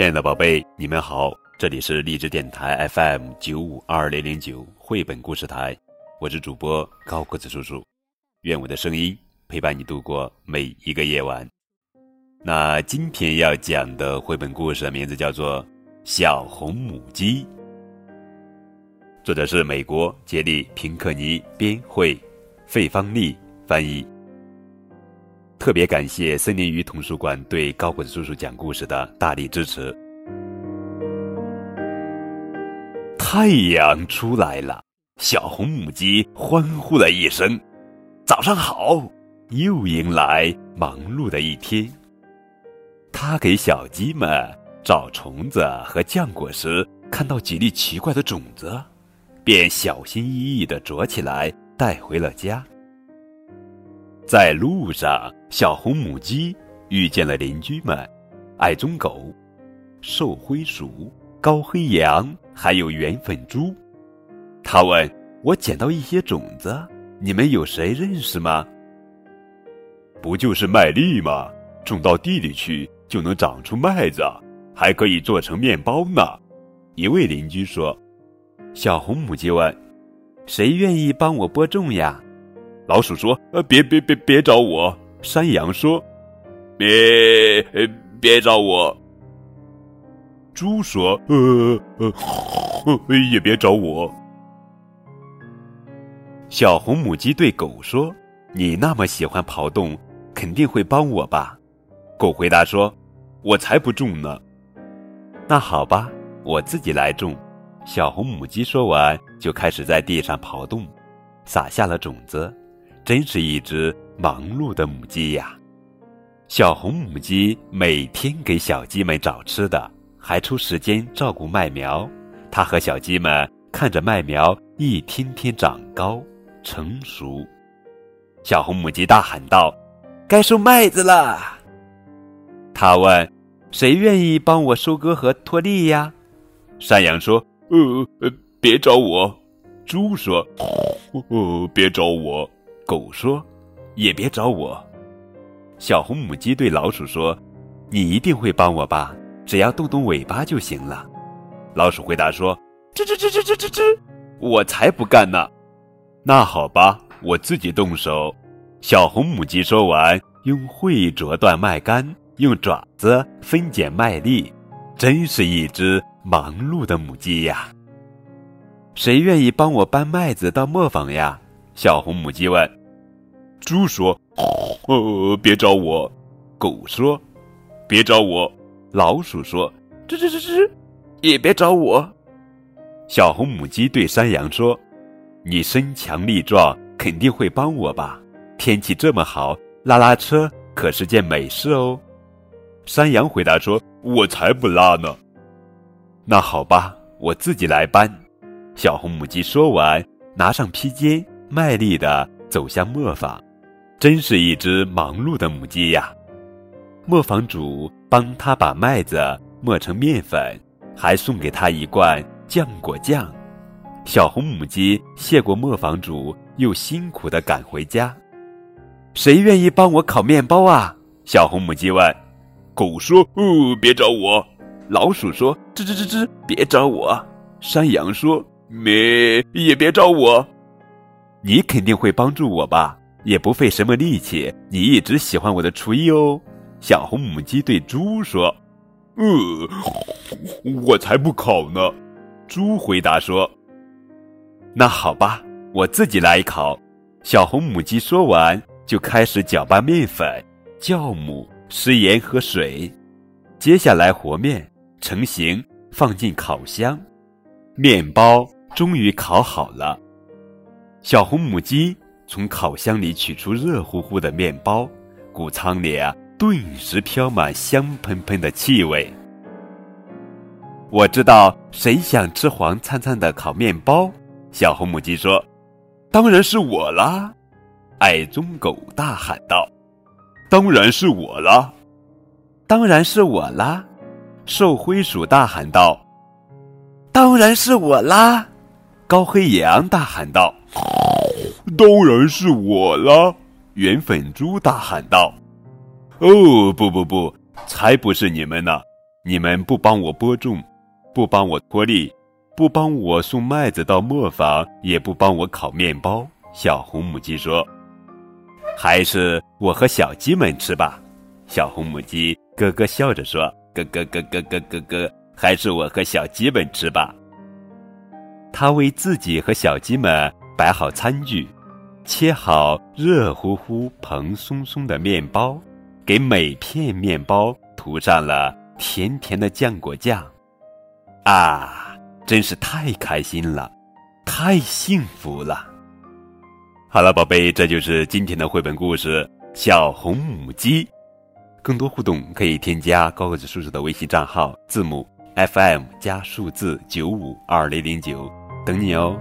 亲爱的宝贝，你们好，这里是励志电台 FM 九五二零零九绘本故事台，我是主播高个子叔叔，愿我的声音陪伴你度过每一个夜晚。那今天要讲的绘本故事的名字叫做《小红母鸡》，作者是美国杰利·平克尼编绘，费方丽翻译。特别感谢森林鱼童书馆对高滚叔叔讲故事的大力支持。太阳出来了，小红母鸡欢呼了一声：“早上好！”又迎来忙碌的一天。它给小鸡们找虫子和浆果时，看到几粒奇怪的种子，便小心翼翼地啄起来，带回了家。在路上，小红母鸡遇见了邻居们：爱棕狗、瘦灰鼠、高黑羊，还有圆粉猪。他问：“我捡到一些种子，你们有谁认识吗？”“不就是麦粒吗？种到地里去就能长出麦子，还可以做成面包呢。”一位邻居说。小红母鸡问：“谁愿意帮我播种呀？”老鼠说：“呃，别别别别找我。”山羊说：“别别找我。”猪说：“呃呃，也别找我。”小红母鸡对狗说：“你那么喜欢刨洞，肯定会帮我吧？”狗回答说：“我才不种呢。”那好吧，我自己来种。小红母鸡说完，就开始在地上刨洞，撒下了种子。真是一只忙碌的母鸡呀！小红母鸡每天给小鸡们找吃的，还抽时间照顾麦苗。它和小鸡们看着麦苗一天天长高成熟。小红母鸡大喊道：“该收麦子了！”他问：“谁愿意帮我收割和脱粒呀？”山羊说：“呃，别找我。”猪说：“呃，别找我。”狗说：“也别找我。”小红母鸡对老鼠说：“你一定会帮我吧？只要动动尾巴就行了。”老鼠回答说：“吱吱吱吱吱吱吱，我才不干呢！”那好吧，我自己动手。小红母鸡说完，用喙啄断麦秆，用爪子分拣麦粒，真是一只忙碌的母鸡呀！谁愿意帮我搬麦子到磨坊呀？小红母鸡问。猪说：“呃，别找我。”狗说：“别找我。”老鼠说：“吱吱吱吱，也别找我。”小红母鸡对山羊说：“你身强力壮，肯定会帮我吧？天气这么好，拉拉车可是件美事哦。”山羊回答说：“我才不拉呢。”那好吧，我自己来搬。小红母鸡说完，拿上披肩，卖力的走向磨坊。真是一只忙碌的母鸡呀！磨坊主帮他把麦子磨成面粉，还送给他一罐酱果酱。小红母鸡谢过磨坊主，又辛苦的赶回家。谁愿意帮我烤面包啊？小红母鸡问。狗说：“哦，别找我。”老鼠说：“吱吱吱吱，别找我。”山羊说：“咩，也别找我。”你肯定会帮助我吧？也不费什么力气，你一直喜欢我的厨艺哦。小红母鸡对猪说：“呃，我才不烤呢。”猪回答说：“那好吧，我自己来烤。”小红母鸡说完，就开始搅拌面粉、酵母、食盐和水，接下来和面成型，放进烤箱。面包终于烤好了。小红母鸡。从烤箱里取出热乎乎的面包，谷仓里啊顿时飘满香喷喷的气味。我知道谁想吃黄灿灿的烤面包。小红母鸡说：“当然是我啦！”矮棕狗大喊道：“当然是我啦！”当然是我啦！瘦灰鼠大喊道：“当然是我啦！”高黑羊大喊道。当然是我啦！圆粉猪大喊道：“哦，不不不，才不是你们呢！你们不帮我播种，不帮我脱粒，不帮我送麦子到磨坊，也不帮我烤面包。小红母鸡说：“还是我和小鸡们吃吧。”小红母鸡咯咯笑着说：“咯咯咯咯咯咯咯，还是我和小鸡们吃吧。”他为自己和小鸡们摆好餐具，切好热乎乎、蓬松松的面包，给每片面包涂上了甜甜的浆果酱。啊，真是太开心了，太幸福了！好了，宝贝，这就是今天的绘本故事《小红母鸡》。更多互动可以添加高个子叔叔的微信账号，字母 FM 加数字九五二零零九。等你哦。